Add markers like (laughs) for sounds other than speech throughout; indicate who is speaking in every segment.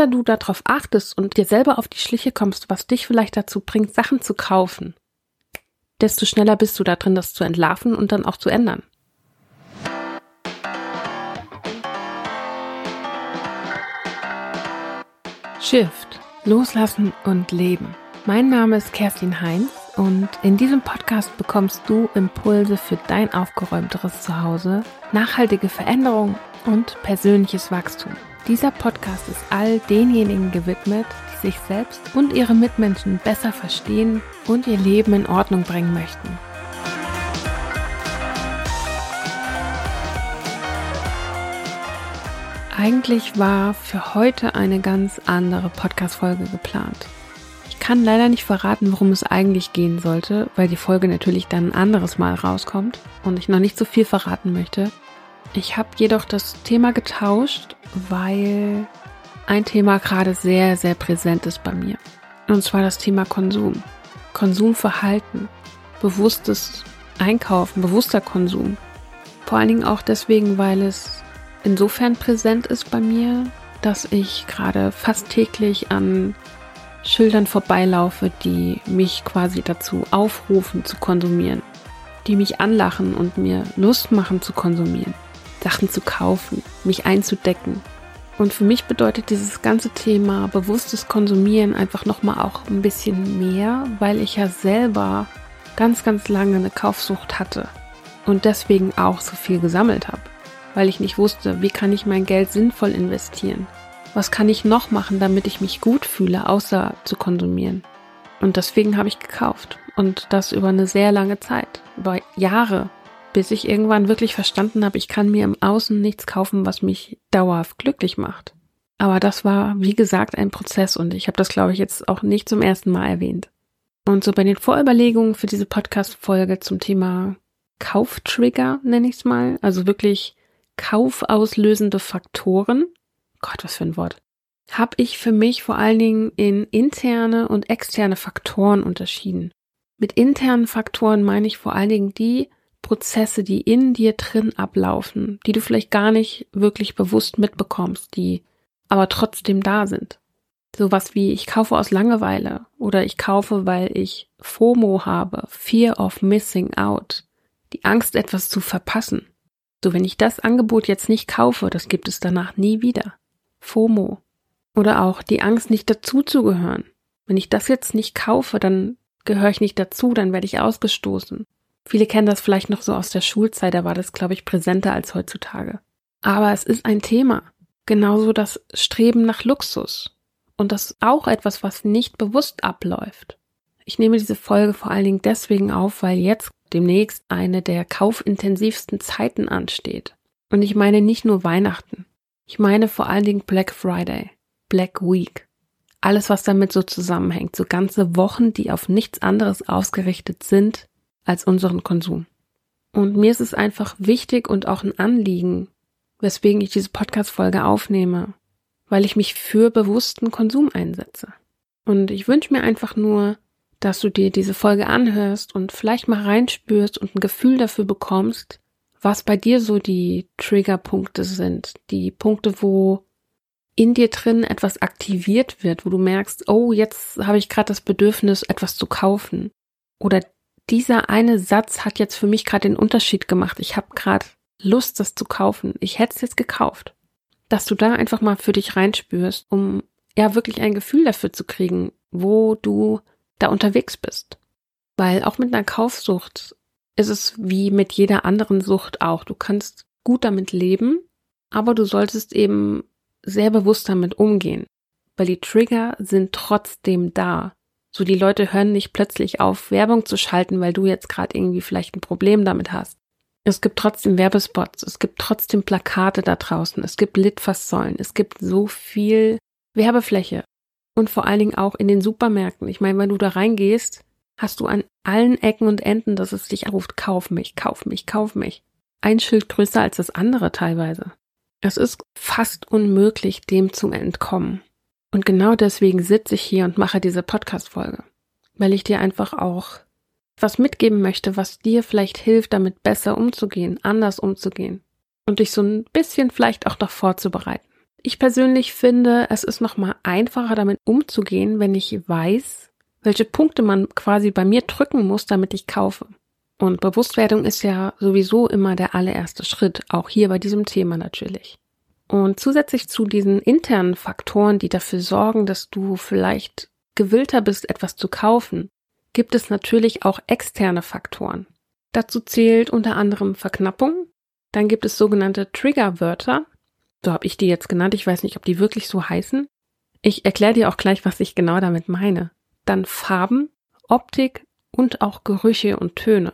Speaker 1: öfter du darauf achtest und dir selber auf die Schliche kommst, was dich vielleicht dazu bringt, Sachen zu kaufen, desto schneller bist du da drin, das zu entlarven und dann auch zu ändern. Shift, loslassen und leben. Mein Name ist Kerstin Heinz und in diesem Podcast bekommst du Impulse für dein aufgeräumteres Zuhause, nachhaltige Veränderung und persönliches Wachstum. Dieser Podcast ist all denjenigen gewidmet, die sich selbst und ihre Mitmenschen besser verstehen und ihr Leben in Ordnung bringen möchten. Eigentlich war für heute eine ganz andere Podcast-Folge geplant. Ich kann leider nicht verraten, worum es eigentlich gehen sollte, weil die Folge natürlich dann ein anderes Mal rauskommt und ich noch nicht so viel verraten möchte. Ich habe jedoch das Thema getauscht, weil ein Thema gerade sehr, sehr präsent ist bei mir. Und zwar das Thema Konsum. Konsumverhalten. Bewusstes Einkaufen, bewusster Konsum. Vor allen Dingen auch deswegen, weil es insofern präsent ist bei mir, dass ich gerade fast täglich an Schildern vorbeilaufe, die mich quasi dazu aufrufen zu konsumieren, die mich anlachen und mir Lust machen zu konsumieren. Sachen zu kaufen, mich einzudecken. Und für mich bedeutet dieses ganze Thema bewusstes Konsumieren einfach nochmal auch ein bisschen mehr, weil ich ja selber ganz, ganz lange eine Kaufsucht hatte und deswegen auch so viel gesammelt habe, weil ich nicht wusste, wie kann ich mein Geld sinnvoll investieren. Was kann ich noch machen, damit ich mich gut fühle, außer zu konsumieren? Und deswegen habe ich gekauft. Und das über eine sehr lange Zeit, über Jahre bis ich irgendwann wirklich verstanden habe, ich kann mir im Außen nichts kaufen, was mich dauerhaft glücklich macht. Aber das war, wie gesagt, ein Prozess und ich habe das, glaube ich, jetzt auch nicht zum ersten Mal erwähnt. Und so bei den Vorüberlegungen für diese Podcast-Folge zum Thema Kauftrigger, nenne ich es mal, also wirklich kaufauslösende Faktoren, Gott, was für ein Wort, habe ich für mich vor allen Dingen in interne und externe Faktoren unterschieden. Mit internen Faktoren meine ich vor allen Dingen die, Prozesse, die in dir drin ablaufen, die du vielleicht gar nicht wirklich bewusst mitbekommst, die aber trotzdem da sind. Sowas wie ich kaufe aus Langeweile oder ich kaufe, weil ich FOMO habe, Fear of Missing Out, die Angst, etwas zu verpassen. So, wenn ich das Angebot jetzt nicht kaufe, das gibt es danach nie wieder. FOMO. Oder auch die Angst, nicht dazuzugehören. Wenn ich das jetzt nicht kaufe, dann gehöre ich nicht dazu, dann werde ich ausgestoßen. Viele kennen das vielleicht noch so aus der Schulzeit, da war das, glaube ich, präsenter als heutzutage. Aber es ist ein Thema. Genauso das Streben nach Luxus. Und das ist auch etwas, was nicht bewusst abläuft. Ich nehme diese Folge vor allen Dingen deswegen auf, weil jetzt demnächst eine der kaufintensivsten Zeiten ansteht. Und ich meine nicht nur Weihnachten. Ich meine vor allen Dingen Black Friday, Black Week. Alles, was damit so zusammenhängt. So ganze Wochen, die auf nichts anderes ausgerichtet sind, als unseren Konsum. Und mir ist es einfach wichtig und auch ein Anliegen, weswegen ich diese Podcast-Folge aufnehme, weil ich mich für bewussten Konsum einsetze. Und ich wünsche mir einfach nur, dass du dir diese Folge anhörst und vielleicht mal reinspürst und ein Gefühl dafür bekommst, was bei dir so die Triggerpunkte sind, die Punkte, wo in dir drin etwas aktiviert wird, wo du merkst, oh, jetzt habe ich gerade das Bedürfnis, etwas zu kaufen. Oder dieser eine Satz hat jetzt für mich gerade den Unterschied gemacht. Ich habe gerade Lust, das zu kaufen. Ich hätte es jetzt gekauft. Dass du da einfach mal für dich reinspürst, um ja wirklich ein Gefühl dafür zu kriegen, wo du da unterwegs bist. Weil auch mit einer Kaufsucht ist es wie mit jeder anderen Sucht auch. Du kannst gut damit leben, aber du solltest eben sehr bewusst damit umgehen. Weil die Trigger sind trotzdem da. So die Leute hören nicht plötzlich auf, Werbung zu schalten, weil du jetzt gerade irgendwie vielleicht ein Problem damit hast. Es gibt trotzdem Werbespots, es gibt trotzdem Plakate da draußen, es gibt Litfaßsäulen, es gibt so viel Werbefläche. Und vor allen Dingen auch in den Supermärkten. Ich meine, wenn du da reingehst, hast du an allen Ecken und Enden, dass es dich ruft, kauf mich, kauf mich, kauf mich. Ein Schild größer als das andere teilweise. Es ist fast unmöglich, dem zu entkommen. Und genau deswegen sitze ich hier und mache diese Podcast-Folge. Weil ich dir einfach auch was mitgeben möchte, was dir vielleicht hilft, damit besser umzugehen, anders umzugehen. Und dich so ein bisschen vielleicht auch noch vorzubereiten. Ich persönlich finde, es ist nochmal einfacher damit umzugehen, wenn ich weiß, welche Punkte man quasi bei mir drücken muss, damit ich kaufe. Und Bewusstwerdung ist ja sowieso immer der allererste Schritt, auch hier bei diesem Thema natürlich. Und zusätzlich zu diesen internen Faktoren, die dafür sorgen, dass du vielleicht gewillter bist, etwas zu kaufen, gibt es natürlich auch externe Faktoren. Dazu zählt unter anderem Verknappung. Dann gibt es sogenannte Triggerwörter. So habe ich die jetzt genannt. Ich weiß nicht, ob die wirklich so heißen. Ich erkläre dir auch gleich, was ich genau damit meine. Dann Farben, Optik und auch Gerüche und Töne.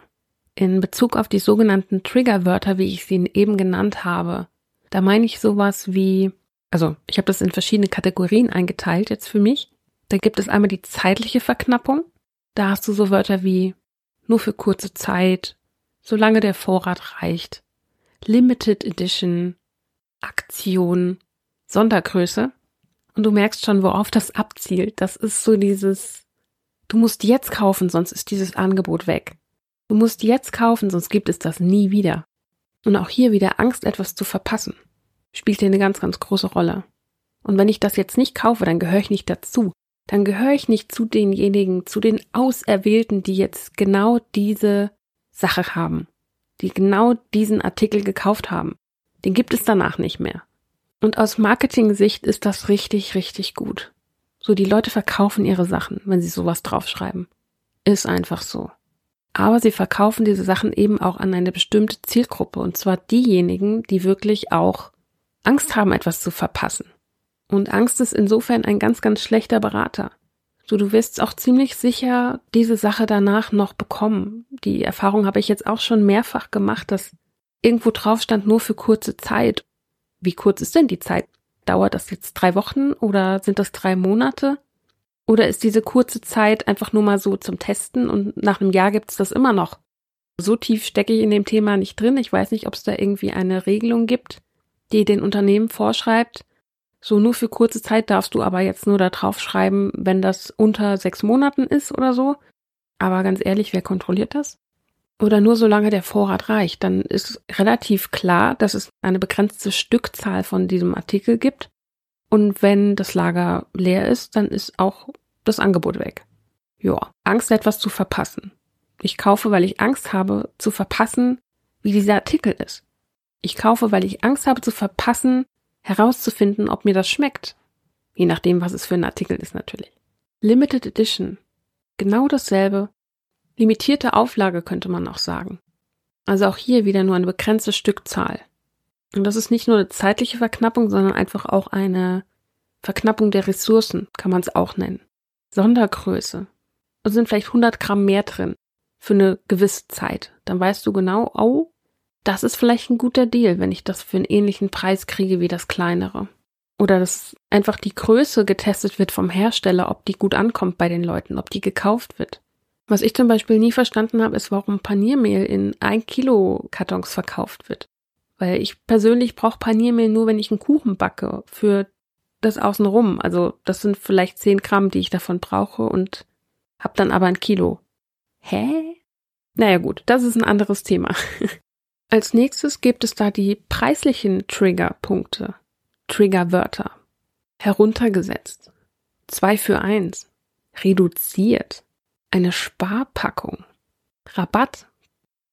Speaker 1: In Bezug auf die sogenannten Triggerwörter, wie ich sie eben genannt habe, da meine ich sowas wie, also ich habe das in verschiedene Kategorien eingeteilt jetzt für mich. Da gibt es einmal die zeitliche Verknappung. Da hast du so Wörter wie nur für kurze Zeit, solange der Vorrat reicht, Limited Edition, Aktion, Sondergröße. Und du merkst schon, worauf das abzielt. Das ist so dieses, du musst jetzt kaufen, sonst ist dieses Angebot weg. Du musst jetzt kaufen, sonst gibt es das nie wieder. Und auch hier wieder Angst, etwas zu verpassen, spielt hier eine ganz, ganz große Rolle. Und wenn ich das jetzt nicht kaufe, dann gehöre ich nicht dazu dann gehöre ich nicht zu denjenigen, zu den Auserwählten, die jetzt genau diese Sache haben, die genau diesen Artikel gekauft haben. Den gibt es danach nicht mehr. Und aus Marketing-Sicht ist das richtig, richtig gut. So, die Leute verkaufen ihre Sachen, wenn sie sowas draufschreiben. Ist einfach so. Aber sie verkaufen diese Sachen eben auch an eine bestimmte Zielgruppe, und zwar diejenigen, die wirklich auch Angst haben, etwas zu verpassen. Und Angst ist insofern ein ganz, ganz schlechter Berater. So, du wirst auch ziemlich sicher diese Sache danach noch bekommen. Die Erfahrung habe ich jetzt auch schon mehrfach gemacht, dass irgendwo drauf stand nur für kurze Zeit. Wie kurz ist denn die Zeit? Dauert das jetzt drei Wochen oder sind das drei Monate? Oder ist diese kurze Zeit einfach nur mal so zum Testen und nach einem Jahr gibt's das immer noch? So tief stecke ich in dem Thema nicht drin. Ich weiß nicht, ob es da irgendwie eine Regelung gibt, die den Unternehmen vorschreibt, so nur für kurze Zeit darfst du aber jetzt nur da drauf schreiben, wenn das unter sechs Monaten ist oder so. Aber ganz ehrlich, wer kontrolliert das? Oder nur solange der Vorrat reicht, dann ist relativ klar, dass es eine begrenzte Stückzahl von diesem Artikel gibt. Und wenn das Lager leer ist, dann ist auch das Angebot weg. Ja, Angst, etwas zu verpassen. Ich kaufe, weil ich Angst habe, zu verpassen, wie dieser Artikel ist. Ich kaufe, weil ich Angst habe zu verpassen, herauszufinden, ob mir das schmeckt. Je nachdem, was es für ein Artikel ist natürlich. Limited Edition. Genau dasselbe. Limitierte Auflage könnte man auch sagen. Also auch hier wieder nur eine begrenzte Stückzahl. Und das ist nicht nur eine zeitliche Verknappung, sondern einfach auch eine Verknappung der Ressourcen, kann man es auch nennen. Sondergröße. Da sind vielleicht 100 Gramm mehr drin für eine gewisse Zeit. Dann weißt du genau, oh, das ist vielleicht ein guter Deal, wenn ich das für einen ähnlichen Preis kriege wie das kleinere. Oder dass einfach die Größe getestet wird vom Hersteller, ob die gut ankommt bei den Leuten, ob die gekauft wird. Was ich zum Beispiel nie verstanden habe, ist, warum Paniermehl in ein Kilo Kartons verkauft wird. Weil ich persönlich brauche Paniermehl nur, wenn ich einen Kuchen backe für das Außenrum. Also das sind vielleicht zehn Gramm, die ich davon brauche und hab dann aber ein Kilo. Hä? Naja gut, das ist ein anderes Thema. (laughs) Als nächstes gibt es da die preislichen Triggerpunkte, Triggerwörter. Heruntergesetzt, zwei für eins, reduziert, eine Sparpackung, Rabatt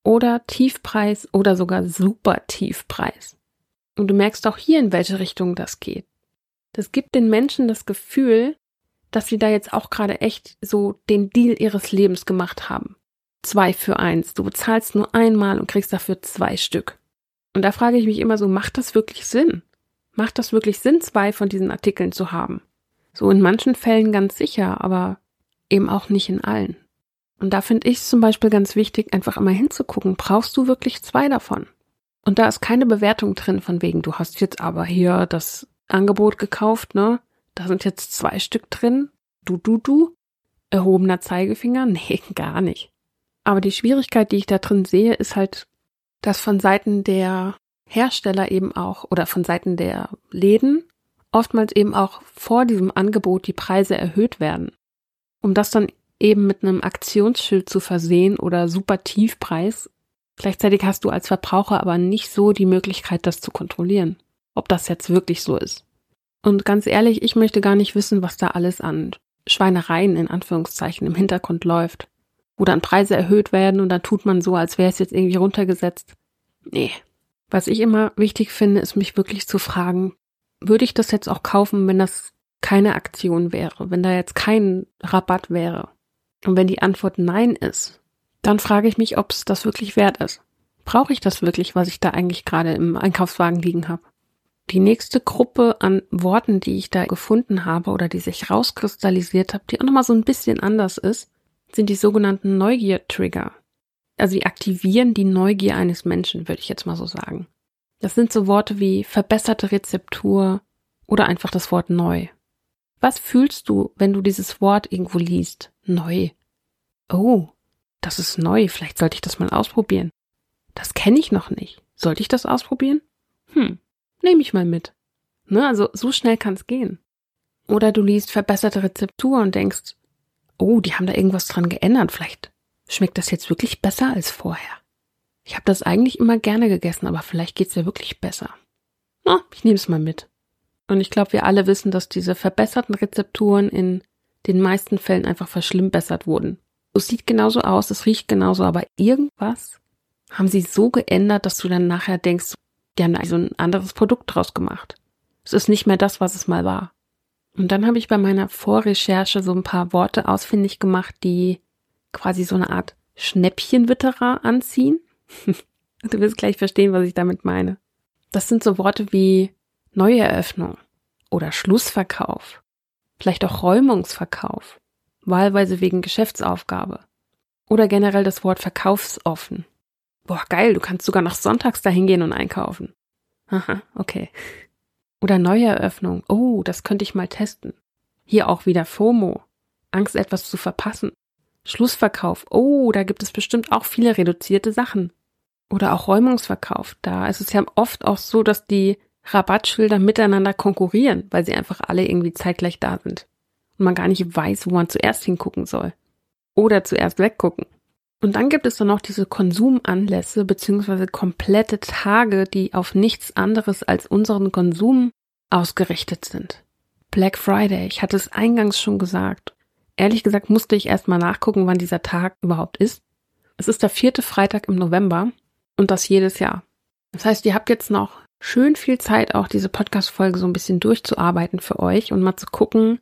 Speaker 1: oder Tiefpreis oder sogar super Tiefpreis. Und du merkst auch hier, in welche Richtung das geht. Das gibt den Menschen das Gefühl, dass sie da jetzt auch gerade echt so den Deal ihres Lebens gemacht haben zwei für eins. Du bezahlst nur einmal und kriegst dafür zwei Stück. Und da frage ich mich immer so, macht das wirklich Sinn? Macht das wirklich Sinn, zwei von diesen Artikeln zu haben? So in manchen Fällen ganz sicher, aber eben auch nicht in allen. Und da finde ich es zum Beispiel ganz wichtig, einfach immer hinzugucken, brauchst du wirklich zwei davon? Und da ist keine Bewertung drin von wegen, du hast jetzt aber hier das Angebot gekauft, ne? Da sind jetzt zwei Stück drin. Du, du, du. Erhobener Zeigefinger? (laughs) Nee, gar nicht. Aber die Schwierigkeit, die ich da drin sehe, ist halt, dass von Seiten der Hersteller eben auch oder von Seiten der Läden oftmals eben auch vor diesem Angebot die Preise erhöht werden. Um das dann eben mit einem Aktionsschild zu versehen oder super Tiefpreis. Gleichzeitig hast du als Verbraucher aber nicht so die Möglichkeit, das zu kontrollieren, ob das jetzt wirklich so ist. Und ganz ehrlich, ich möchte gar nicht wissen, was da alles an Schweinereien in Anführungszeichen im Hintergrund läuft. Wo dann Preise erhöht werden und dann tut man so, als wäre es jetzt irgendwie runtergesetzt. Nee. Was ich immer wichtig finde, ist mich wirklich zu fragen, würde ich das jetzt auch kaufen, wenn das keine Aktion wäre, wenn da jetzt kein Rabatt wäre? Und wenn die Antwort Nein ist, dann frage ich mich, ob es das wirklich wert ist. Brauche ich das wirklich, was ich da eigentlich gerade im Einkaufswagen liegen habe? Die nächste Gruppe an Worten, die ich da gefunden habe oder die sich rauskristallisiert hat, die auch nochmal so ein bisschen anders ist, sind die sogenannten Neugier-Trigger. Also die aktivieren die Neugier eines Menschen, würde ich jetzt mal so sagen. Das sind so Worte wie verbesserte Rezeptur oder einfach das Wort neu. Was fühlst du, wenn du dieses Wort irgendwo liest? Neu. Oh, das ist neu, vielleicht sollte ich das mal ausprobieren. Das kenne ich noch nicht. Sollte ich das ausprobieren? Hm, nehme ich mal mit. Ne, also so schnell kann es gehen. Oder du liest verbesserte Rezeptur und denkst, oh, die haben da irgendwas dran geändert. Vielleicht schmeckt das jetzt wirklich besser als vorher. Ich habe das eigentlich immer gerne gegessen, aber vielleicht geht's ja wirklich besser. Na, ich nehme es mal mit. Und ich glaube, wir alle wissen, dass diese verbesserten Rezepturen in den meisten Fällen einfach verschlimmbessert wurden. Es sieht genauso aus, es riecht genauso, aber irgendwas haben sie so geändert, dass du dann nachher denkst, die haben also ein anderes Produkt draus gemacht. Es ist nicht mehr das, was es mal war. Und dann habe ich bei meiner Vorrecherche so ein paar Worte ausfindig gemacht, die quasi so eine Art Schnäppchenwitterer anziehen. (laughs) du wirst gleich verstehen, was ich damit meine. Das sind so Worte wie Neueröffnung oder Schlussverkauf, vielleicht auch Räumungsverkauf, wahlweise wegen Geschäftsaufgabe oder generell das Wort verkaufsoffen. Boah, geil, du kannst sogar noch sonntags dahin gehen und einkaufen. Aha, okay. Oder Neueröffnung. Oh, das könnte ich mal testen. Hier auch wieder FOMO. Angst, etwas zu verpassen. Schlussverkauf. Oh, da gibt es bestimmt auch viele reduzierte Sachen. Oder auch Räumungsverkauf. Da ist es ja oft auch so, dass die Rabattschilder miteinander konkurrieren, weil sie einfach alle irgendwie zeitgleich da sind. Und man gar nicht weiß, wo man zuerst hingucken soll. Oder zuerst weggucken. Und dann gibt es dann noch diese Konsumanlässe beziehungsweise komplette Tage, die auf nichts anderes als unseren Konsum ausgerichtet sind. Black Friday, ich hatte es eingangs schon gesagt. Ehrlich gesagt musste ich erst mal nachgucken, wann dieser Tag überhaupt ist. Es ist der vierte Freitag im November und das jedes Jahr. Das heißt, ihr habt jetzt noch schön viel Zeit, auch diese Podcast-Folge so ein bisschen durchzuarbeiten für euch und mal zu gucken,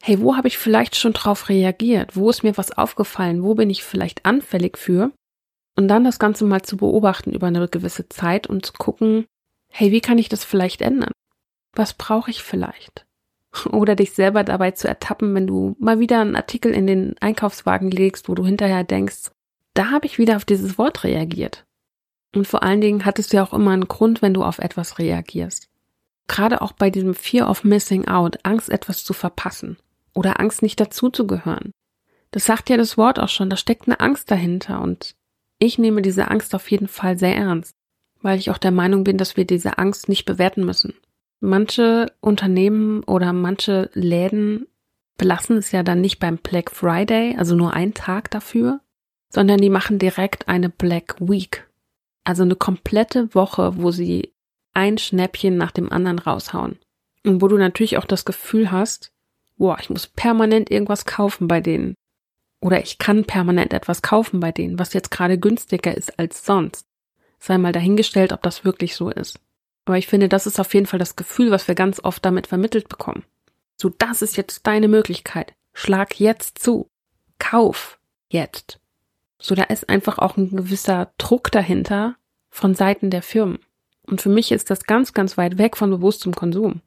Speaker 1: hey, wo habe ich vielleicht schon drauf reagiert? Wo ist mir was aufgefallen? Wo bin ich vielleicht anfällig für? Und dann das Ganze mal zu beobachten über eine gewisse Zeit und zu gucken, hey, wie kann ich das vielleicht ändern? Was brauche ich vielleicht? (laughs) Oder dich selber dabei zu ertappen, wenn du mal wieder einen Artikel in den Einkaufswagen legst, wo du hinterher denkst, da habe ich wieder auf dieses Wort reagiert. Und vor allen Dingen hattest du ja auch immer einen Grund, wenn du auf etwas reagierst. Gerade auch bei diesem Fear of Missing Out, Angst, etwas zu verpassen oder Angst nicht dazuzugehören. Das sagt ja das Wort auch schon, da steckt eine Angst dahinter und ich nehme diese Angst auf jeden Fall sehr ernst, weil ich auch der Meinung bin, dass wir diese Angst nicht bewerten müssen. Manche Unternehmen oder manche Läden belassen es ja dann nicht beim Black Friday, also nur einen Tag dafür, sondern die machen direkt eine Black Week. Also eine komplette Woche, wo sie ein Schnäppchen nach dem anderen raushauen. Und wo du natürlich auch das Gefühl hast, boah, ich muss permanent irgendwas kaufen bei denen. Oder ich kann permanent etwas kaufen bei denen, was jetzt gerade günstiger ist als sonst. Sei mal dahingestellt, ob das wirklich so ist. Aber ich finde, das ist auf jeden Fall das Gefühl, was wir ganz oft damit vermittelt bekommen. So, das ist jetzt deine Möglichkeit. Schlag jetzt zu. Kauf. Jetzt. So, da ist einfach auch ein gewisser Druck dahinter von Seiten der Firmen. Und für mich ist das ganz, ganz weit weg von bewusstem Konsum.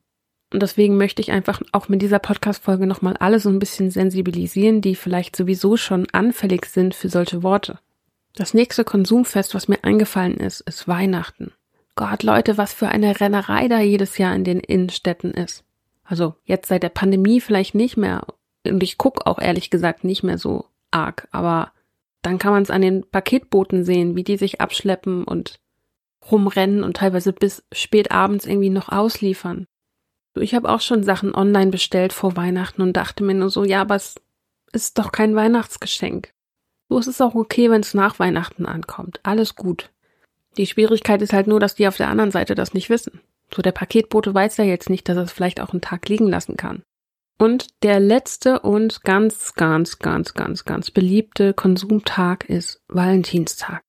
Speaker 1: Und deswegen möchte ich einfach auch mit dieser Podcast-Folge nochmal alle so ein bisschen sensibilisieren, die vielleicht sowieso schon anfällig sind für solche Worte. Das nächste Konsumfest, was mir eingefallen ist, ist Weihnachten. Gott, Leute, was für eine Rennerei da jedes Jahr in den Innenstädten ist. Also jetzt seit der Pandemie vielleicht nicht mehr. Und ich guck auch ehrlich gesagt nicht mehr so arg. Aber dann kann man es an den Paketbooten sehen, wie die sich abschleppen und rumrennen und teilweise bis spät abends irgendwie noch ausliefern. Ich habe auch schon Sachen online bestellt vor Weihnachten und dachte mir nur so, ja, aber es ist doch kein Weihnachtsgeschenk. So ist es auch okay, wenn es nach Weihnachten ankommt. Alles gut. Die Schwierigkeit ist halt nur, dass die auf der anderen Seite das nicht wissen. So der Paketbote weiß ja jetzt nicht, dass er es vielleicht auch einen Tag liegen lassen kann. Und der letzte und ganz, ganz, ganz, ganz, ganz beliebte Konsumtag ist Valentinstag.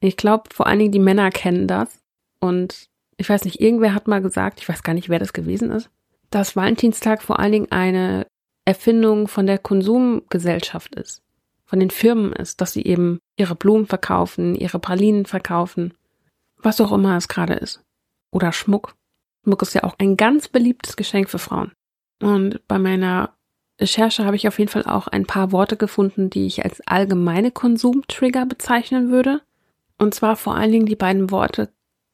Speaker 1: Ich glaube, vor allen Dingen die Männer kennen das. Und ich weiß nicht, irgendwer hat mal gesagt, ich weiß gar nicht, wer das gewesen ist, dass Valentinstag vor allen Dingen eine Erfindung von der Konsumgesellschaft ist, von den Firmen ist, dass sie eben ihre Blumen verkaufen, ihre Pralinen verkaufen, was auch immer es gerade ist. Oder Schmuck. Schmuck ist ja auch ein ganz beliebtes Geschenk für Frauen. Und bei meiner Recherche habe ich auf jeden Fall auch ein paar Worte gefunden, die ich als allgemeine Konsumtrigger bezeichnen würde. Und zwar vor allen Dingen die beiden Worte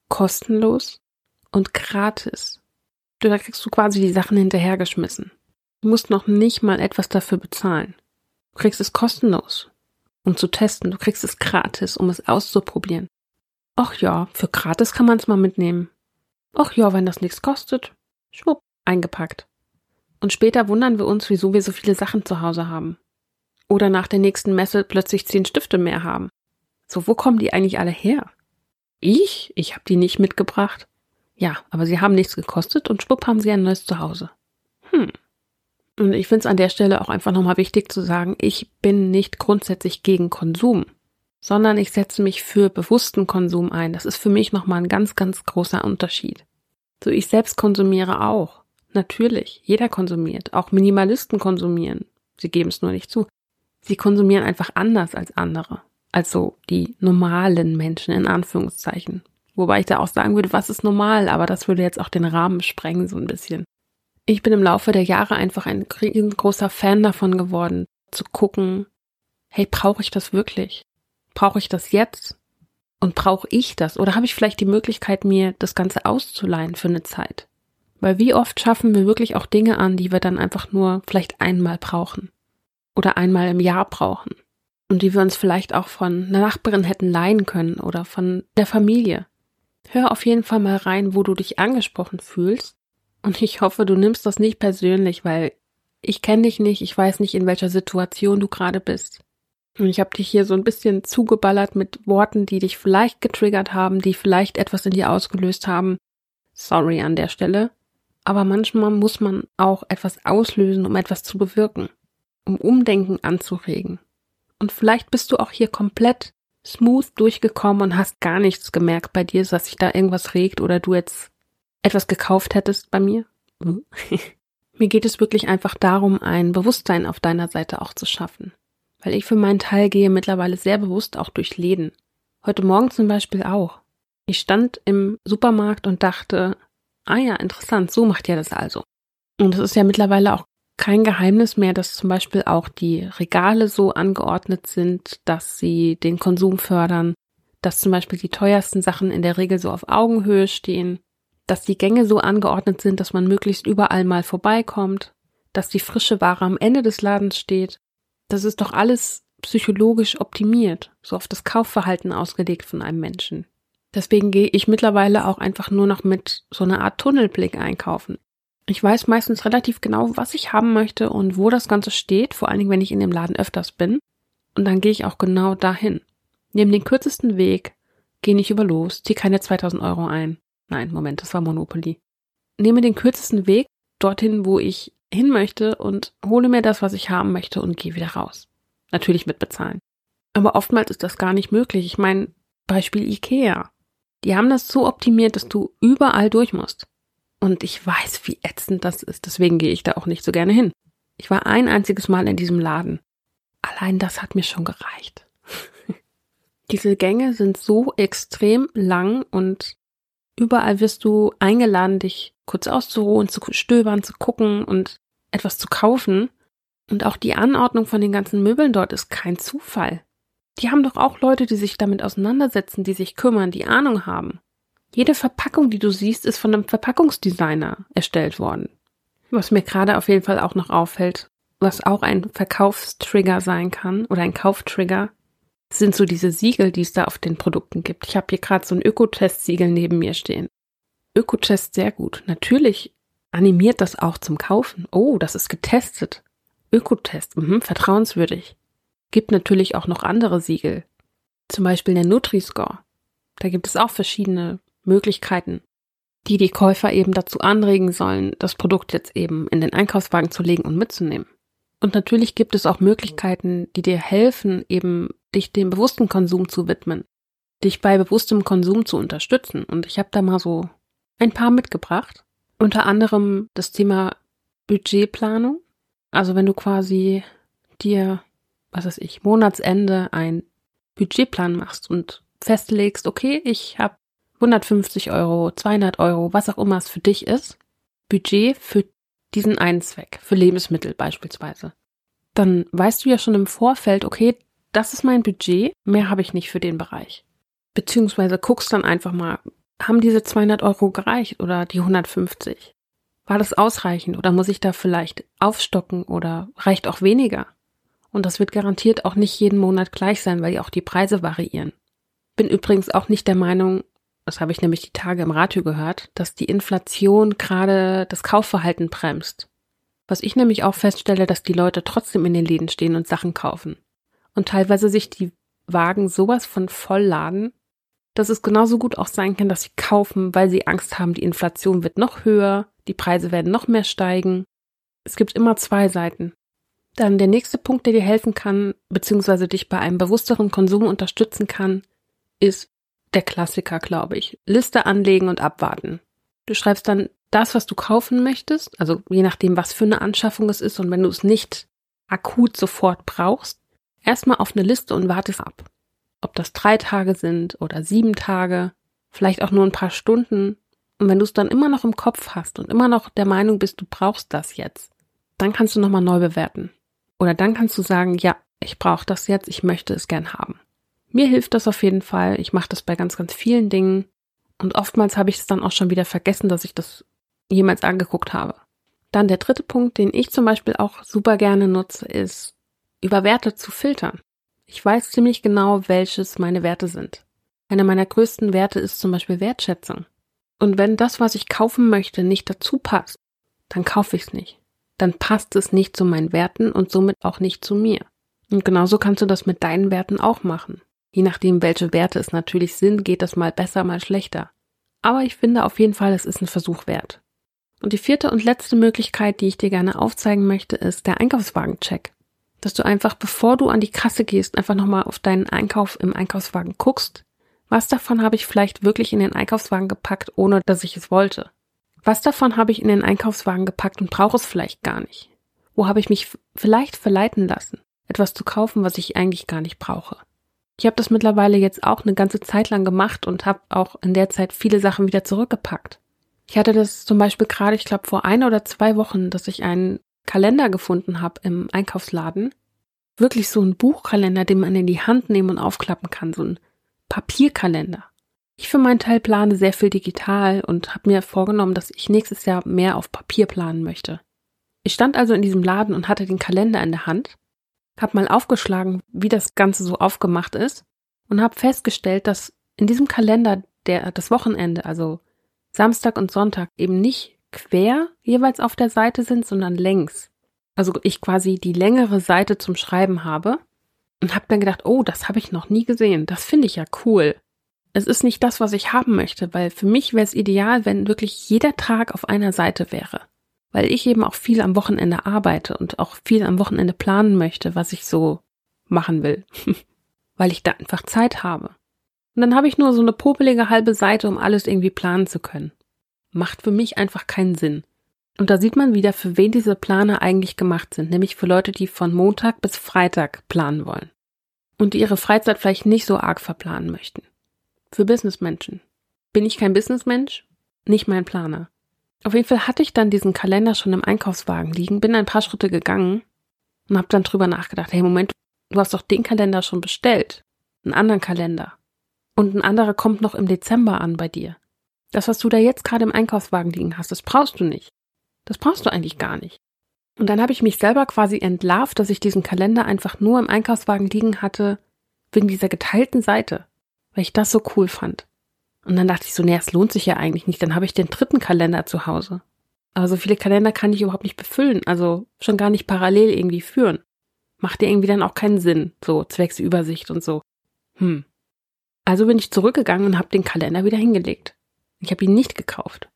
Speaker 1: kostenlos und gratis. Da kriegst du quasi die Sachen hinterhergeschmissen. Du musst noch nicht mal etwas dafür bezahlen. Du kriegst es kostenlos, um zu testen. Du kriegst es gratis, um es auszuprobieren. Ach ja, für gratis kann man es mal mitnehmen. Ach ja, wenn das nichts kostet, schwupp, eingepackt. Und später wundern wir uns, wieso wir so viele Sachen zu Hause haben. Oder nach der nächsten Messe plötzlich zehn Stifte mehr haben. So, wo kommen die eigentlich alle her? Ich? Ich habe die nicht mitgebracht. Ja, aber sie haben nichts gekostet und schwupp haben sie ein neues Zuhause. Hm. Und ich finde es an der Stelle auch einfach nochmal wichtig zu sagen, ich bin nicht grundsätzlich gegen Konsum, sondern ich setze mich für bewussten Konsum ein. Das ist für mich nochmal ein ganz, ganz großer Unterschied. So, ich selbst konsumiere auch. Natürlich, jeder konsumiert. Auch Minimalisten konsumieren. Sie geben es nur nicht zu. Sie konsumieren einfach anders als andere. Also die normalen Menschen in Anführungszeichen. Wobei ich da auch sagen würde, was ist normal, aber das würde jetzt auch den Rahmen sprengen so ein bisschen. Ich bin im Laufe der Jahre einfach ein riesengroßer Fan davon geworden, zu gucken, hey, brauche ich das wirklich? Brauche ich das jetzt? Und brauche ich das? Oder habe ich vielleicht die Möglichkeit, mir das Ganze auszuleihen für eine Zeit? Weil wie oft schaffen wir wirklich auch Dinge an, die wir dann einfach nur vielleicht einmal brauchen oder einmal im Jahr brauchen und die wir uns vielleicht auch von einer Nachbarin hätten leihen können oder von der Familie. Hör auf jeden Fall mal rein, wo du dich angesprochen fühlst und ich hoffe, du nimmst das nicht persönlich, weil ich kenne dich nicht, ich weiß nicht, in welcher Situation du gerade bist. Und ich habe dich hier so ein bisschen zugeballert mit Worten, die dich vielleicht getriggert haben, die vielleicht etwas in dir ausgelöst haben. Sorry an der Stelle. Aber manchmal muss man auch etwas auslösen, um etwas zu bewirken, um Umdenken anzuregen. Und vielleicht bist du auch hier komplett smooth durchgekommen und hast gar nichts gemerkt bei dir, dass sich da irgendwas regt oder du jetzt etwas gekauft hättest bei mir. (laughs) mir geht es wirklich einfach darum, ein Bewusstsein auf deiner Seite auch zu schaffen. Weil ich für meinen Teil gehe mittlerweile sehr bewusst auch durch Läden. Heute Morgen zum Beispiel auch. Ich stand im Supermarkt und dachte, Ah ja, interessant, so macht ihr das also. Und es ist ja mittlerweile auch kein Geheimnis mehr, dass zum Beispiel auch die Regale so angeordnet sind, dass sie den Konsum fördern, dass zum Beispiel die teuersten Sachen in der Regel so auf Augenhöhe stehen, dass die Gänge so angeordnet sind, dass man möglichst überall mal vorbeikommt, dass die frische Ware am Ende des Ladens steht. Das ist doch alles psychologisch optimiert, so auf das Kaufverhalten ausgelegt von einem Menschen. Deswegen gehe ich mittlerweile auch einfach nur noch mit so einer Art Tunnelblick einkaufen. Ich weiß meistens relativ genau, was ich haben möchte und wo das Ganze steht, vor allen Dingen, wenn ich in dem Laden öfters bin. Und dann gehe ich auch genau dahin. Nehme den kürzesten Weg, gehe nicht über los, ziehe keine 2000 Euro ein. Nein, Moment, das war Monopoly. Nehme den kürzesten Weg dorthin, wo ich hin möchte und hole mir das, was ich haben möchte und gehe wieder raus. Natürlich mit bezahlen. Aber oftmals ist das gar nicht möglich. Ich meine, Beispiel Ikea. Die haben das so optimiert, dass du überall durch musst. Und ich weiß, wie ätzend das ist, deswegen gehe ich da auch nicht so gerne hin. Ich war ein einziges Mal in diesem Laden. Allein das hat mir schon gereicht. (laughs) Diese Gänge sind so extrem lang und überall wirst du eingeladen, dich kurz auszuruhen, zu stöbern, zu gucken und etwas zu kaufen. Und auch die Anordnung von den ganzen Möbeln dort ist kein Zufall. Die haben doch auch Leute, die sich damit auseinandersetzen, die sich kümmern, die Ahnung haben. Jede Verpackung, die du siehst, ist von einem Verpackungsdesigner erstellt worden. Was mir gerade auf jeden Fall auch noch auffällt, was auch ein Verkaufstrigger sein kann oder ein Kauftrigger, sind so diese Siegel, die es da auf den Produkten gibt. Ich habe hier gerade so ein Ökotest-Siegel neben mir stehen. Ökotest sehr gut. Natürlich animiert das auch zum Kaufen. Oh, das ist getestet. Ökotest, mhm, vertrauenswürdig. Gibt natürlich auch noch andere Siegel. Zum Beispiel der Nutri-Score. Da gibt es auch verschiedene Möglichkeiten. die die Käufer eben dazu anregen sollen, das Produkt jetzt eben in den Einkaufswagen zu legen und mitzunehmen. Und natürlich gibt es auch Möglichkeiten, die dir helfen, eben dich dem bewussten Konsum zu widmen, dich bei bewusstem Konsum zu unterstützen. Und ich habe da mal so ein paar mitgebracht. Unter anderem das Thema Budgetplanung. Also wenn du quasi dir, was weiß ich, Monatsende ein Budgetplan machst und festlegst, okay, ich habe 150 Euro, 200 Euro, was auch immer es für dich ist, Budget für diesen einen Zweck, für Lebensmittel beispielsweise. Dann weißt du ja schon im Vorfeld, okay, das ist mein Budget, mehr habe ich nicht für den Bereich. Beziehungsweise guckst dann einfach mal, haben diese 200 Euro gereicht oder die 150? War das ausreichend oder muss ich da vielleicht aufstocken oder reicht auch weniger? Und das wird garantiert auch nicht jeden Monat gleich sein, weil ja auch die Preise variieren. Bin übrigens auch nicht der Meinung, das habe ich nämlich die Tage im Radio gehört, dass die Inflation gerade das Kaufverhalten bremst. Was ich nämlich auch feststelle, dass die Leute trotzdem in den Läden stehen und Sachen kaufen. Und teilweise sich die Wagen sowas von vollladen, dass es genauso gut auch sein kann, dass sie kaufen, weil sie Angst haben, die Inflation wird noch höher, die Preise werden noch mehr steigen. Es gibt immer zwei Seiten. Dann der nächste Punkt, der dir helfen kann, beziehungsweise dich bei einem bewussteren Konsum unterstützen kann, ist der Klassiker, glaube ich. Liste anlegen und abwarten. Du schreibst dann das, was du kaufen möchtest, also je nachdem, was für eine Anschaffung es ist und wenn du es nicht akut sofort brauchst, erstmal auf eine Liste und wartest ab. Ob das drei Tage sind oder sieben Tage, vielleicht auch nur ein paar Stunden. Und wenn du es dann immer noch im Kopf hast und immer noch der Meinung bist, du brauchst das jetzt, dann kannst du nochmal neu bewerten. Oder dann kannst du sagen, ja, ich brauche das jetzt, ich möchte es gern haben. Mir hilft das auf jeden Fall. Ich mache das bei ganz, ganz vielen Dingen. Und oftmals habe ich es dann auch schon wieder vergessen, dass ich das jemals angeguckt habe. Dann der dritte Punkt, den ich zum Beispiel auch super gerne nutze, ist, über Werte zu filtern. Ich weiß ziemlich genau, welches meine Werte sind. Einer meiner größten Werte ist zum Beispiel Wertschätzung. Und wenn das, was ich kaufen möchte, nicht dazu passt, dann kaufe ich es nicht. Dann passt es nicht zu meinen Werten und somit auch nicht zu mir. Und genauso kannst du das mit deinen Werten auch machen. Je nachdem, welche Werte es natürlich sind, geht das mal besser, mal schlechter. Aber ich finde auf jeden Fall, es ist ein Versuch wert. Und die vierte und letzte Möglichkeit, die ich dir gerne aufzeigen möchte, ist der Einkaufswagencheck. Dass du einfach, bevor du an die Kasse gehst, einfach nochmal auf deinen Einkauf im Einkaufswagen guckst. Was davon habe ich vielleicht wirklich in den Einkaufswagen gepackt, ohne dass ich es wollte? Was davon habe ich in den Einkaufswagen gepackt und brauche es vielleicht gar nicht? Wo habe ich mich vielleicht verleiten lassen, etwas zu kaufen, was ich eigentlich gar nicht brauche? Ich habe das mittlerweile jetzt auch eine ganze Zeit lang gemacht und habe auch in der Zeit viele Sachen wieder zurückgepackt. Ich hatte das zum Beispiel gerade, ich glaube, vor ein oder zwei Wochen, dass ich einen Kalender gefunden habe im Einkaufsladen. Wirklich so ein Buchkalender, den man in die Hand nehmen und aufklappen kann, so ein Papierkalender. Ich für meinen Teil plane sehr viel digital und habe mir vorgenommen, dass ich nächstes Jahr mehr auf Papier planen möchte. Ich stand also in diesem Laden und hatte den Kalender in der Hand habe mal aufgeschlagen, wie das Ganze so aufgemacht ist und habe festgestellt, dass in diesem Kalender der das Wochenende, also Samstag und Sonntag, eben nicht quer jeweils auf der Seite sind, sondern längs. Also ich quasi die längere Seite zum Schreiben habe und habe dann gedacht, oh, das habe ich noch nie gesehen. Das finde ich ja cool. Es ist nicht das, was ich haben möchte, weil für mich wäre es ideal, wenn wirklich jeder Tag auf einer Seite wäre weil ich eben auch viel am Wochenende arbeite und auch viel am Wochenende planen möchte, was ich so machen will, (laughs) weil ich da einfach Zeit habe. Und dann habe ich nur so eine popelige halbe Seite, um alles irgendwie planen zu können. Macht für mich einfach keinen Sinn. Und da sieht man wieder, für wen diese Planer eigentlich gemacht sind, nämlich für Leute, die von Montag bis Freitag planen wollen. Und die ihre Freizeit vielleicht nicht so arg verplanen möchten. Für Businessmenschen. Bin ich kein Businessmensch? Nicht mein Planer. Auf jeden Fall hatte ich dann diesen Kalender schon im Einkaufswagen liegen, bin ein paar Schritte gegangen und habe dann drüber nachgedacht, hey Moment, du hast doch den Kalender schon bestellt, einen anderen Kalender. Und ein anderer kommt noch im Dezember an bei dir. Das, was du da jetzt gerade im Einkaufswagen liegen hast, das brauchst du nicht. Das brauchst du eigentlich gar nicht. Und dann habe ich mich selber quasi entlarvt, dass ich diesen Kalender einfach nur im Einkaufswagen liegen hatte, wegen dieser geteilten Seite, weil ich das so cool fand. Und dann dachte ich so, nee, es lohnt sich ja eigentlich nicht. Dann habe ich den dritten Kalender zu Hause. Aber so viele Kalender kann ich überhaupt nicht befüllen, also schon gar nicht parallel irgendwie führen. Macht dir irgendwie dann auch keinen Sinn, so zwecks Übersicht und so. Hm. Also bin ich zurückgegangen und habe den Kalender wieder hingelegt. Ich habe ihn nicht gekauft.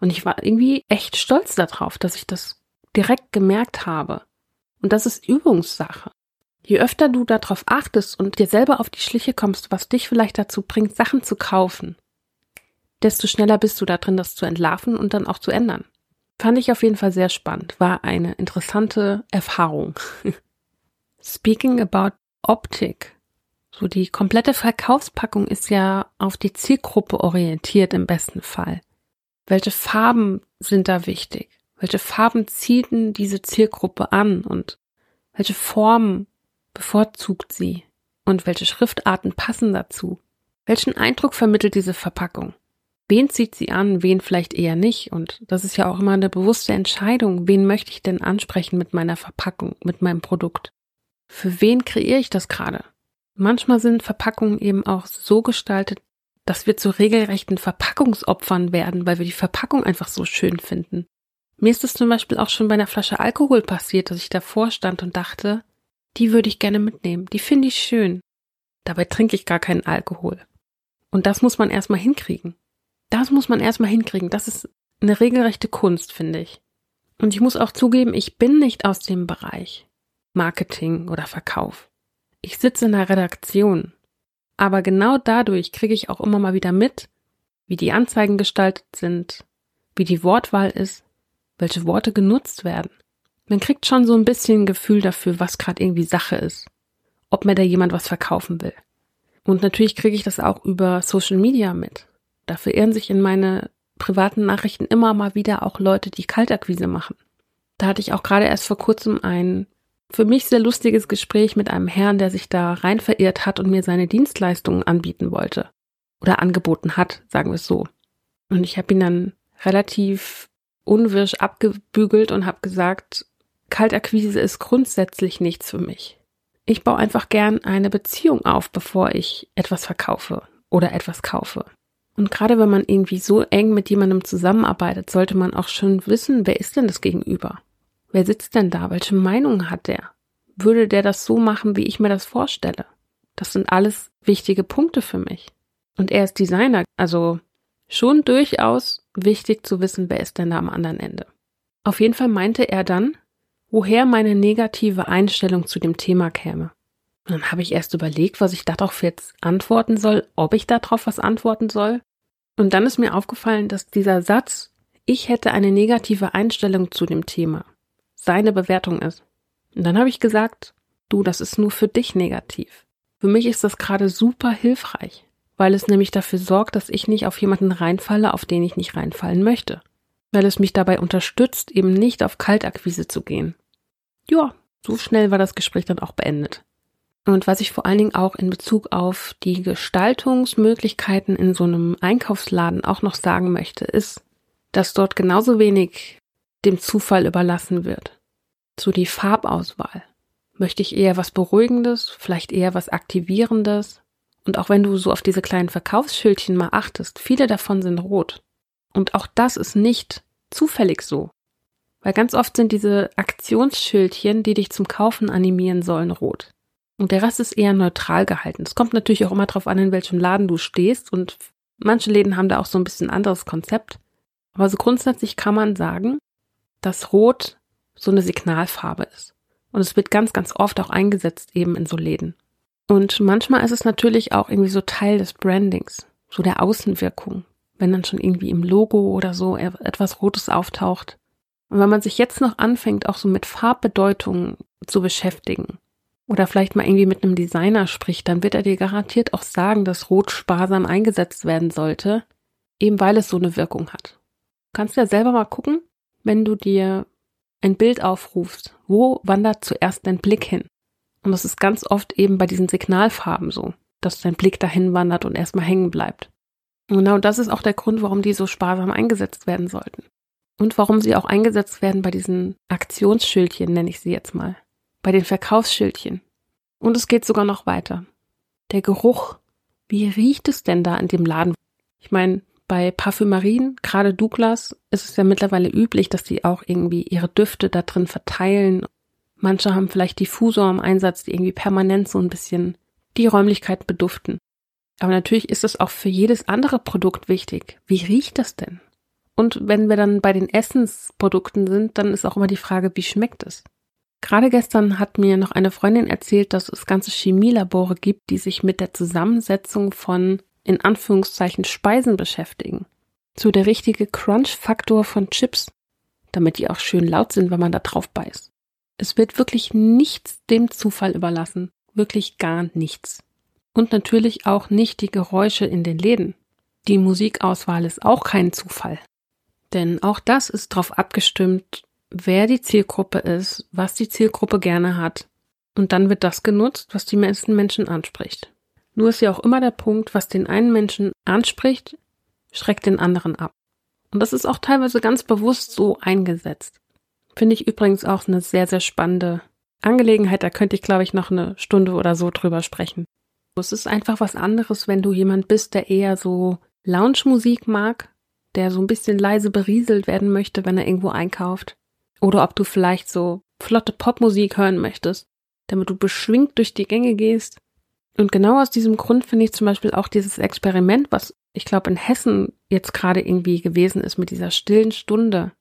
Speaker 1: Und ich war irgendwie echt stolz darauf, dass ich das direkt gemerkt habe. Und das ist Übungssache. Je öfter du darauf achtest und dir selber auf die Schliche kommst, was dich vielleicht dazu bringt, Sachen zu kaufen, desto schneller bist du da drin, das zu entlarven und dann auch zu ändern. Fand ich auf jeden Fall sehr spannend, war eine interessante Erfahrung. (laughs) Speaking about Optik. So die komplette Verkaufspackung ist ja auf die Zielgruppe orientiert im besten Fall. Welche Farben sind da wichtig? Welche Farben ziehen diese Zielgruppe an und welche Formen bevorzugt sie? Und welche Schriftarten passen dazu? Welchen Eindruck vermittelt diese Verpackung? Wen zieht sie an, wen vielleicht eher nicht? Und das ist ja auch immer eine bewusste Entscheidung. Wen möchte ich denn ansprechen mit meiner Verpackung, mit meinem Produkt? Für wen kreiere ich das gerade? Manchmal sind Verpackungen eben auch so gestaltet, dass wir zu regelrechten Verpackungsopfern werden, weil wir die Verpackung einfach so schön finden. Mir ist es zum Beispiel auch schon bei einer Flasche Alkohol passiert, dass ich davor stand und dachte, die würde ich gerne mitnehmen, die finde ich schön. Dabei trinke ich gar keinen Alkohol. Und das muss man erstmal hinkriegen. Das muss man erstmal hinkriegen. Das ist eine regelrechte Kunst, finde ich. Und ich muss auch zugeben, ich bin nicht aus dem Bereich Marketing oder Verkauf. Ich sitze in der Redaktion. Aber genau dadurch kriege ich auch immer mal wieder mit, wie die Anzeigen gestaltet sind, wie die Wortwahl ist, welche Worte genutzt werden. Man kriegt schon so ein bisschen Gefühl dafür, was gerade irgendwie Sache ist, ob mir da jemand was verkaufen will. Und natürlich kriege ich das auch über Social Media mit. Da verirren sich in meine privaten Nachrichten immer mal wieder auch Leute, die Kaltakquise machen. Da hatte ich auch gerade erst vor kurzem ein für mich sehr lustiges Gespräch mit einem Herrn, der sich da rein verirrt hat und mir seine Dienstleistungen anbieten wollte. Oder angeboten hat, sagen wir es so. Und ich habe ihn dann relativ unwirsch abgebügelt und habe gesagt, Kaltakquise ist grundsätzlich nichts für mich. Ich baue einfach gern eine Beziehung auf, bevor ich etwas verkaufe oder etwas kaufe. Und gerade wenn man irgendwie so eng mit jemandem zusammenarbeitet, sollte man auch schon wissen, wer ist denn das Gegenüber? Wer sitzt denn da? Welche Meinung hat der? Würde der das so machen, wie ich mir das vorstelle? Das sind alles wichtige Punkte für mich. Und er ist Designer, also schon durchaus wichtig zu wissen, wer ist denn da am anderen Ende. Auf jeden Fall meinte er dann, woher meine negative Einstellung zu dem Thema käme. Und dann habe ich erst überlegt, was ich darauf jetzt antworten soll, ob ich darauf was antworten soll. Und dann ist mir aufgefallen, dass dieser Satz, ich hätte eine negative Einstellung zu dem Thema, seine Bewertung ist. Und dann habe ich gesagt, du, das ist nur für dich negativ. Für mich ist das gerade super hilfreich, weil es nämlich dafür sorgt, dass ich nicht auf jemanden reinfalle, auf den ich nicht reinfallen möchte. Weil es mich dabei unterstützt, eben nicht auf Kaltakquise zu gehen. Ja, so schnell war das Gespräch dann auch beendet. Und was ich vor allen Dingen auch in Bezug auf die Gestaltungsmöglichkeiten in so einem Einkaufsladen auch noch sagen möchte, ist, dass dort genauso wenig dem Zufall überlassen wird. So die Farbauswahl. Möchte ich eher was Beruhigendes, vielleicht eher was Aktivierendes? Und auch wenn du so auf diese kleinen Verkaufsschildchen mal achtest, viele davon sind rot. Und auch das ist nicht zufällig so. Weil ganz oft sind diese Aktionsschildchen, die dich zum Kaufen animieren sollen, rot. Und der Rest ist eher neutral gehalten. Es kommt natürlich auch immer darauf an, in welchem Laden du stehst. Und manche Läden haben da auch so ein bisschen anderes Konzept. Aber so grundsätzlich kann man sagen, dass Rot so eine Signalfarbe ist. Und es wird ganz, ganz oft auch eingesetzt eben in so Läden. Und manchmal ist es natürlich auch irgendwie so Teil des Brandings, so der Außenwirkung, wenn dann schon irgendwie im Logo oder so e-, etwas Rotes auftaucht. Und wenn man sich jetzt noch anfängt, auch so mit Farbbedeutungen zu beschäftigen oder vielleicht mal irgendwie mit einem Designer spricht, dann wird er dir garantiert auch sagen, dass Rot sparsam eingesetzt werden sollte, eben weil es so eine Wirkung hat. Du kannst ja selber mal gucken, wenn du dir ein Bild aufrufst, wo wandert zuerst dein Blick hin? Und das ist ganz oft eben bei diesen Signalfarben so, dass dein Blick dahin wandert und erstmal hängen bleibt. Und genau das ist auch der Grund, warum die so sparsam eingesetzt werden sollten. Und warum sie auch eingesetzt werden bei diesen Aktionsschildchen, nenne ich sie jetzt mal. Bei den Verkaufsschildchen. Und es geht sogar noch weiter. Der Geruch. Wie riecht es denn da in dem Laden? Ich meine, bei Parfümerien, gerade Douglas, ist es ja mittlerweile üblich, dass die auch irgendwie ihre Düfte da drin verteilen. Manche haben vielleicht Diffusor im Einsatz, die irgendwie permanent so ein bisschen die Räumlichkeit beduften. Aber natürlich ist es auch für jedes andere Produkt wichtig. Wie riecht das denn? Und wenn wir dann bei den Essensprodukten sind, dann ist auch immer die Frage, wie schmeckt es? Gerade gestern hat mir noch eine Freundin erzählt, dass es ganze Chemielabore gibt, die sich mit der Zusammensetzung von in Anführungszeichen Speisen beschäftigen. So der richtige Crunch-Faktor von Chips, damit die auch schön laut sind, wenn man da drauf beißt. Es wird wirklich nichts dem Zufall überlassen. Wirklich gar nichts. Und natürlich auch nicht die Geräusche in den Läden. Die Musikauswahl ist auch kein Zufall. Denn auch das ist darauf abgestimmt, wer die Zielgruppe ist, was die Zielgruppe gerne hat. Und dann wird das genutzt, was die meisten Menschen anspricht. Nur ist ja auch immer der Punkt, was den einen Menschen anspricht, schreckt den anderen ab. Und das ist auch teilweise ganz bewusst so eingesetzt. Finde ich übrigens auch eine sehr, sehr spannende Angelegenheit. Da könnte ich, glaube ich, noch eine Stunde oder so drüber sprechen. Es ist einfach was anderes, wenn du jemand bist, der eher so Lounge-Musik mag, der so ein bisschen leise berieselt werden möchte, wenn er irgendwo einkauft. Oder ob du vielleicht so flotte Popmusik hören möchtest, damit du beschwingt durch die Gänge gehst. Und genau aus diesem Grund finde ich zum Beispiel auch dieses Experiment, was ich glaube in Hessen jetzt gerade irgendwie gewesen ist mit dieser stillen Stunde,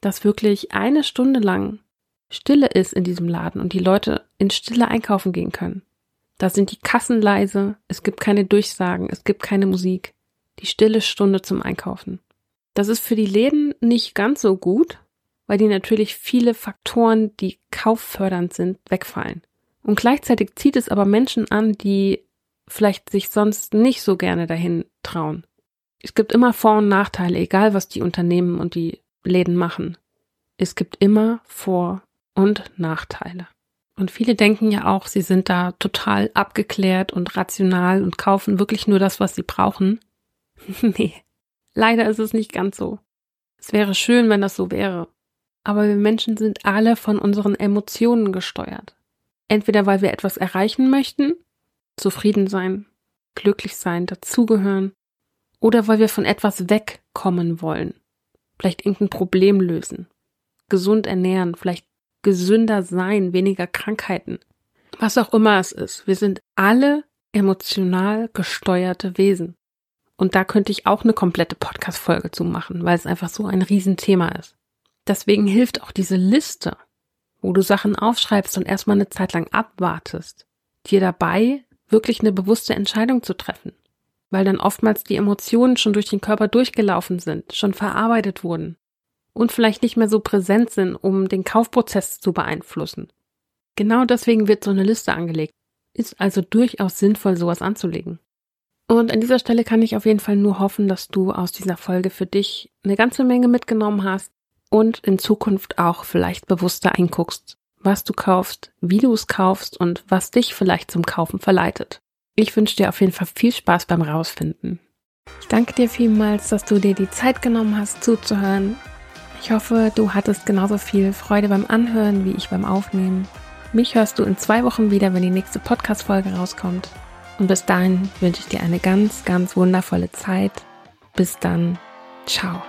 Speaker 1: dass wirklich eine Stunde lang Stille ist in diesem Laden und die Leute in Stille einkaufen gehen können. Da sind die Kassen leise, es gibt keine Durchsagen, es gibt keine Musik. Die stille Stunde zum Einkaufen. Das ist für die Läden nicht ganz so gut, weil die natürlich viele Faktoren, die kauffördernd sind, wegfallen. Und gleichzeitig zieht es aber Menschen an, die vielleicht sich sonst nicht so gerne dahin trauen. Es gibt immer Vor- und Nachteile, egal was die Unternehmen und die Läden machen. Es gibt immer Vor- und Nachteile. Und viele denken ja auch, sie sind da total abgeklärt und rational und kaufen wirklich nur das, was sie brauchen. (laughs) nee, leider ist es nicht ganz so. Es wäre schön, wenn das so wäre. Aber wir Menschen sind alle von unseren Emotionen gesteuert. Entweder weil wir etwas erreichen möchten, zufrieden sein, glücklich sein, dazugehören, oder weil wir von etwas wegkommen wollen. Vielleicht irgendein Problem lösen, gesund ernähren, vielleicht gesünder sein, weniger Krankheiten. Was auch immer es ist. Wir sind alle emotional gesteuerte Wesen. Und da könnte ich auch eine komplette Podcast-Folge zu machen, weil es einfach so ein Riesenthema ist. Deswegen hilft auch diese Liste, wo du Sachen aufschreibst und erstmal eine Zeit lang abwartest, dir dabei wirklich eine bewusste Entscheidung zu treffen. Weil dann oftmals die Emotionen schon durch den Körper durchgelaufen sind, schon verarbeitet wurden und vielleicht nicht mehr so präsent sind, um den Kaufprozess zu beeinflussen. Genau deswegen wird so eine Liste angelegt. Ist also durchaus sinnvoll, sowas anzulegen. Und an dieser Stelle kann ich auf jeden Fall nur hoffen, dass du aus dieser Folge für dich eine ganze Menge mitgenommen hast und in Zukunft auch vielleicht bewusster einguckst, was du kaufst, wie du es kaufst und was dich vielleicht zum Kaufen verleitet. Ich wünsche dir auf jeden Fall viel Spaß beim Rausfinden. Ich danke dir vielmals, dass du dir die Zeit genommen hast zuzuhören ich hoffe, du hattest genauso viel Freude beim Anhören wie ich beim Aufnehmen. Mich hörst du in zwei Wochen wieder, wenn die nächste Podcast-Folge rauskommt. Und bis dahin wünsche ich dir eine ganz, ganz wundervolle Zeit. Bis dann. Ciao.